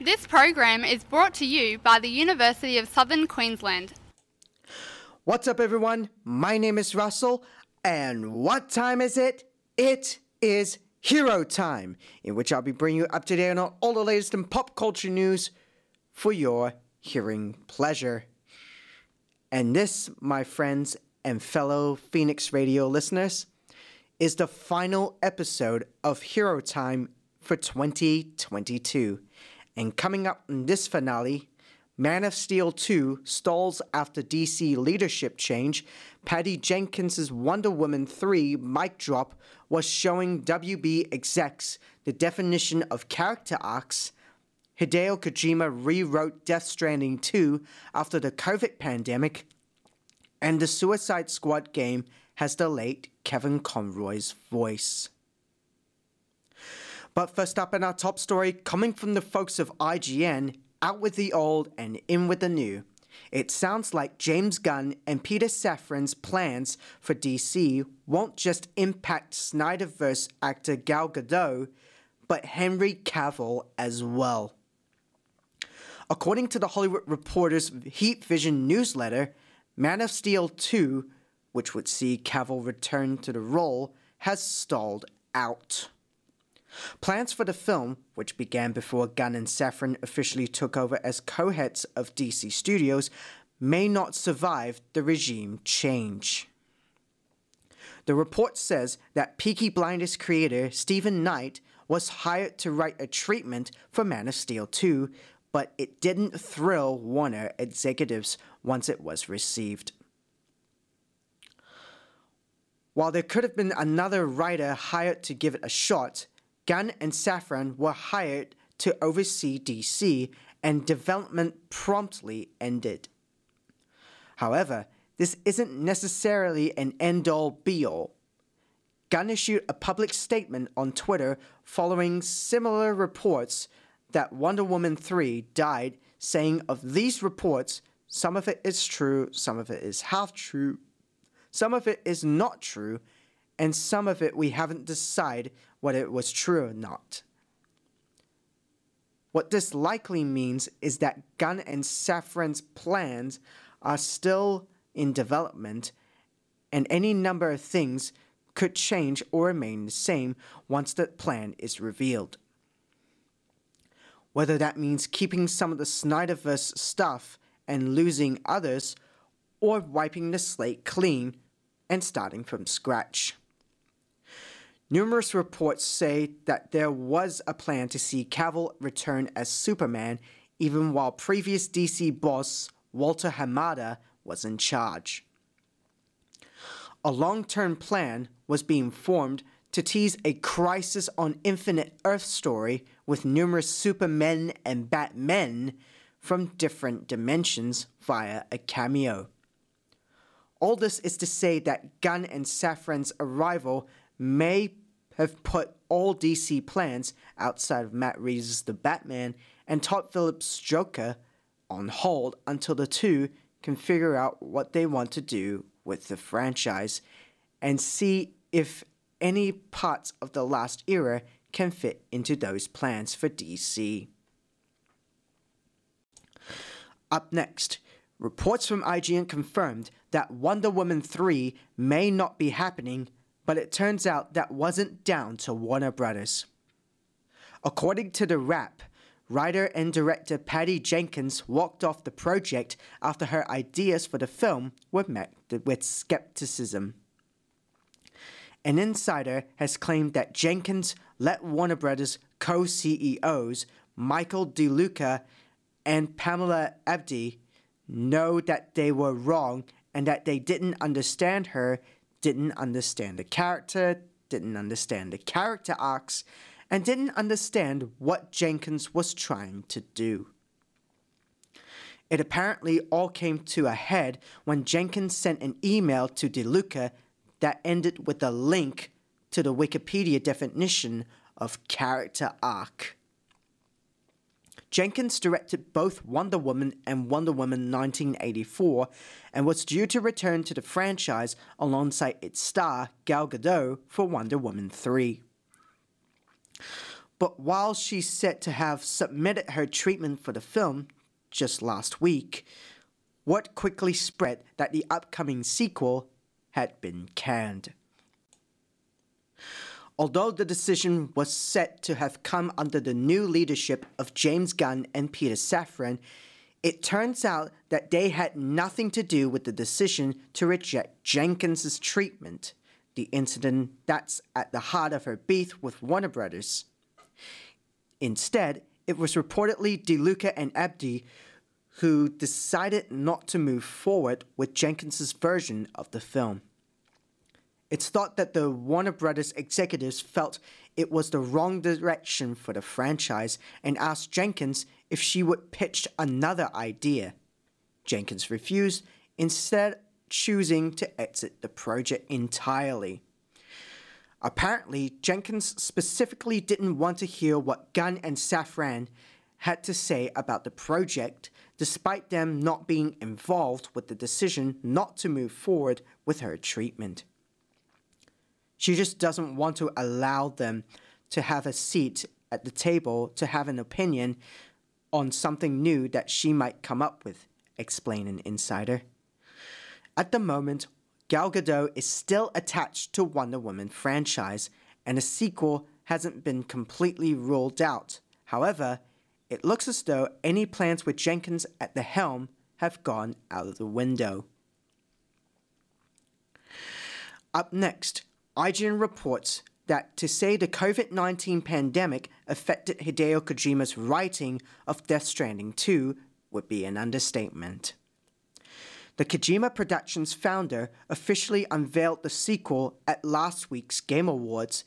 This program is brought to you by the University of Southern Queensland. What's up, everyone? My name is Russell, and what time is it? It is Hero Time, in which I'll be bringing you up to date on all the latest in pop culture news for your hearing pleasure. And this, my friends and fellow Phoenix Radio listeners, is the final episode of Hero Time for 2022. And coming up in this finale, Man of Steel 2 stalls after DC leadership change. Patty Jenkins' Wonder Woman 3 mic drop was showing WB execs the definition of character arcs. Hideo Kojima rewrote Death Stranding 2 after the COVID pandemic. And the Suicide Squad game has the late Kevin Conroy's voice. But first up in our top story, coming from the folks of IGN, out with the old and in with the new. It sounds like James Gunn and Peter Safran's plans for DC won't just impact Snyderverse actor Gal Gadot, but Henry Cavill as well. According to the Hollywood Reporter's Heat Vision newsletter, Man of Steel 2, which would see Cavill return to the role, has stalled out. Plans for the film, which began before Gunn and Safran officially took over as co heads of DC Studios, may not survive the regime change. The report says that Peaky Blinders creator Steven Knight was hired to write a treatment for Man of Steel 2, but it didn't thrill Warner executives once it was received. While there could have been another writer hired to give it a shot, Gunn and Safran were hired to oversee DC, and development promptly ended. However, this isn't necessarily an end all be all. Gunn issued a public statement on Twitter following similar reports that Wonder Woman 3 died, saying of these reports, some of it is true, some of it is half true, some of it is not true, and some of it we haven't decided whether it was true or not. What this likely means is that Gunn and Safran's plans are still in development, and any number of things could change or remain the same once the plan is revealed. Whether that means keeping some of the Snyderverse stuff and losing others, or wiping the slate clean and starting from scratch. Numerous reports say that there was a plan to see Cavill return as Superman, even while previous DC boss Walter Hamada was in charge. A long term plan was being formed to tease a Crisis on Infinite Earth story with numerous Supermen and Batmen from different dimensions via a cameo. All this is to say that Gunn and Safran's arrival may have put all DC plans outside of Matt Reeves' The Batman and Todd Phillips' Joker on hold until the two can figure out what they want to do with the franchise and see if any parts of the last era can fit into those plans for DC. Up next, reports from IGN confirmed that Wonder Woman 3 may not be happening, but it turns out that wasn't down to Warner Brothers. According to The Wrap, writer and director Patty Jenkins walked off the project after her ideas for the film were met with skepticism. An insider has claimed that Jenkins let Warner Brothers co CEOs Michael DeLuca and Pamela Abdy know that they were wrong and that they didn't understand her, didn't understand the character, didn't understand the character arcs, and didn't understand what Jenkins was trying to do. It apparently all came to a head when Jenkins sent an email to DeLuca that ended with a link to the Wikipedia definition of character arc. Jenkins directed both Wonder Woman and Wonder Woman 1984 and was due to return to the franchise alongside its star Gal Gadot for Wonder Woman 3. But while she's said to have submitted her treatment for the film just last week, word quickly spread that the upcoming sequel had been canned. Although the decision was set to have come under the new leadership of James Gunn and Peter Safran, it turns out that they had nothing to do with the decision to reject Jenkins' treatment, the incident that's at the heart of her beef with Warner Brothers. Instead, it was reportedly DeLuca and Abdy who decided not to move forward with Jenkins' version of the film. It's thought that the Warner Brothers executives felt it was the wrong direction for the franchise and asked Jenkins if she would pitch another idea. Jenkins refused, instead, choosing to exit the project entirely. Apparently, Jenkins specifically didn't want to hear what Gunn and Safran had to say about the project, despite them not being involved with the decision not to move forward with her treatment. She just doesn't want to allow them to have a seat at the table to have an opinion on something new that she might come up with, explained an insider. At the moment, Gal Gadot is still attached to Wonder Woman franchise, and a sequel hasn't been completely ruled out. However, it looks as though any plans with Jenkins at the helm have gone out of the window. Up next, IGN reports that to say the COVID 19 pandemic affected Hideo Kojima's writing of Death Stranding 2 would be an understatement. The Kojima Productions founder officially unveiled the sequel at last week's Game Awards,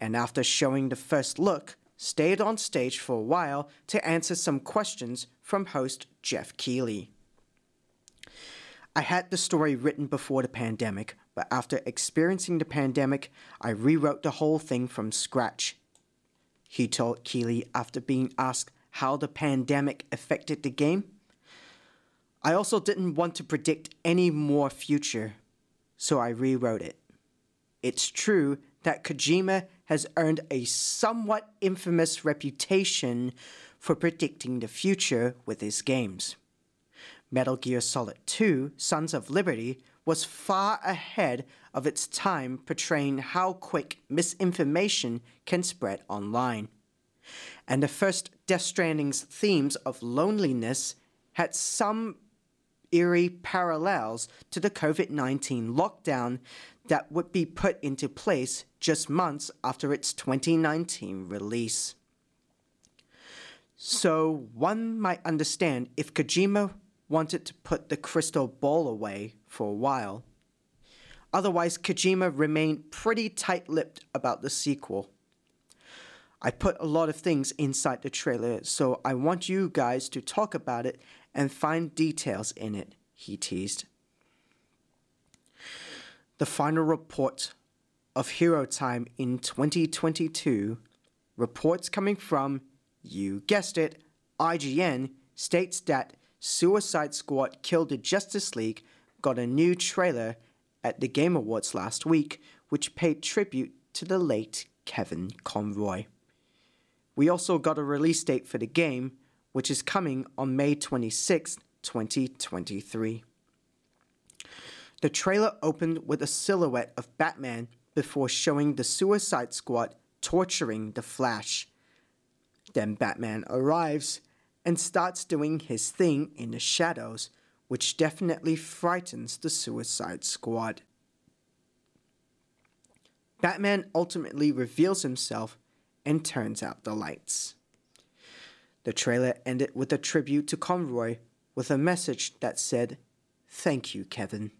and after showing the first look, stayed on stage for a while to answer some questions from host Geoff Keighley. I had the story written before the pandemic, but after experiencing the pandemic, I rewrote the whole thing from scratch. He told Keighley after being asked how the pandemic affected the game. I also didn't want to predict any more future, so I rewrote it. It's true that Kojima has earned a somewhat infamous reputation for predicting the future with his games. Metal Gear Solid 2 Sons of Liberty was far ahead of its time portraying how quick misinformation can spread online. And the first Death Stranding's themes of loneliness had some eerie parallels to the COVID 19 lockdown that would be put into place just months after its 2019 release. So one might understand if Kojima wanted to put the crystal ball away for a while. Otherwise, Kojima remained pretty tight lipped about the sequel. I put a lot of things inside the trailer, so I want you guys to talk about it and find details in it, he teased. The final report of Hero Time in 2022, reports coming from, you guessed it, IGN, states that Suicide Squad Kill the Justice League got a new trailer at the Game Awards last week, which paid tribute to the late Kevin Conroy. We also got a release date for the game, which is coming on May 26, 2023. The trailer opened with a silhouette of Batman before showing the Suicide Squad torturing the Flash. Then Batman arrives and starts doing his thing in the shadows, which definitely frightens the Suicide Squad. Batman ultimately reveals himself and turns out the lights. The trailer ended with a tribute to Conroy with a message that said, Thank you, Kevin.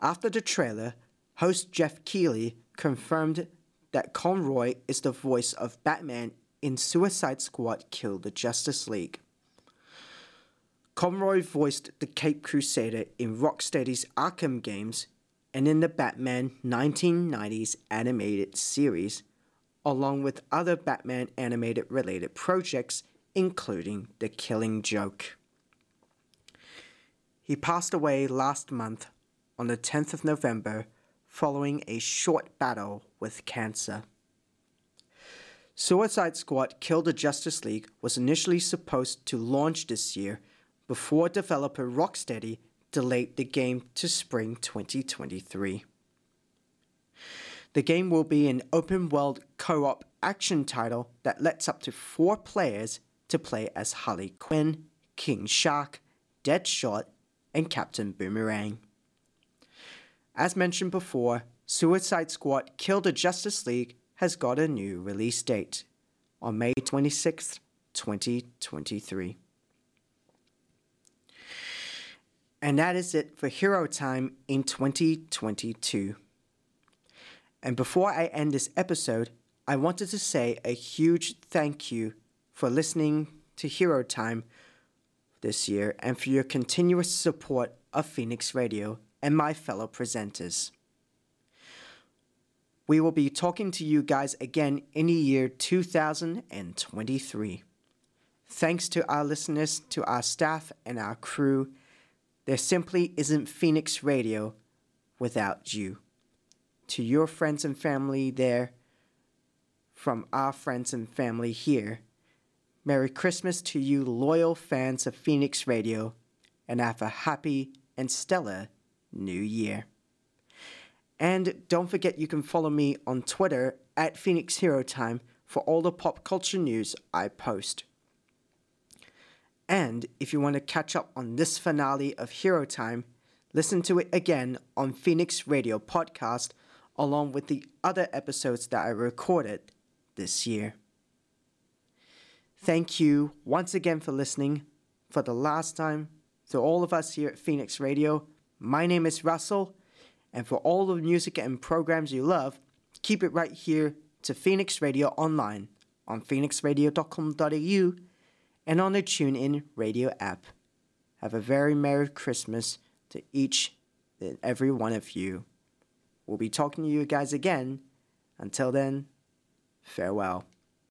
After the trailer, host Geoff Keighley confirmed that Conroy is the voice of Batman in Suicide Squad Kill the Justice League. Conroy voiced the Cape Crusader in Rocksteady's Arkham games and in the Batman 1990s animated series, along with other Batman animated related projects, including The Killing Joke. He passed away last month on the 10th of November following a short battle with cancer. Suicide Squad Kill the Justice League was initially supposed to launch this year before developer Rocksteady delayed the game to spring 2023. The game will be an open world co op action title that lets up to four players to play as Harley Quinn, King Shark, Deadshot, and Captain Boomerang. As mentioned before, Suicide Squad Kill the Justice League has got a new release date on May 26th, 2023. And that is it for Hero Time in 2022. And before I end this episode, I wanted to say a huge thank you for listening to Hero Time this year and for your continuous support of Phoenix Radio and my fellow presenters. We will be talking to you guys again in the year 2023. Thanks to our listeners, to our staff, and our crew. There simply isn't Phoenix Radio without you. To your friends and family there, from our friends and family here, Merry Christmas to you, loyal fans of Phoenix Radio, and have a happy and stellar new year. And don't forget you can follow me on Twitter at Phoenix Hero Time for all the pop culture news I post. And if you want to catch up on this finale of Hero Time, listen to it again on Phoenix Radio Podcast along with the other episodes that I recorded this year. Thank you once again for listening for the last time to all of us here at Phoenix Radio. My name is Russell and for all the music and programs you love, keep it right here to Phoenix Radio Online on phoenixradio.com.au and on the TuneIn Radio app. Have a very Merry Christmas to each and every one of you. We'll be talking to you guys again. Until then, farewell.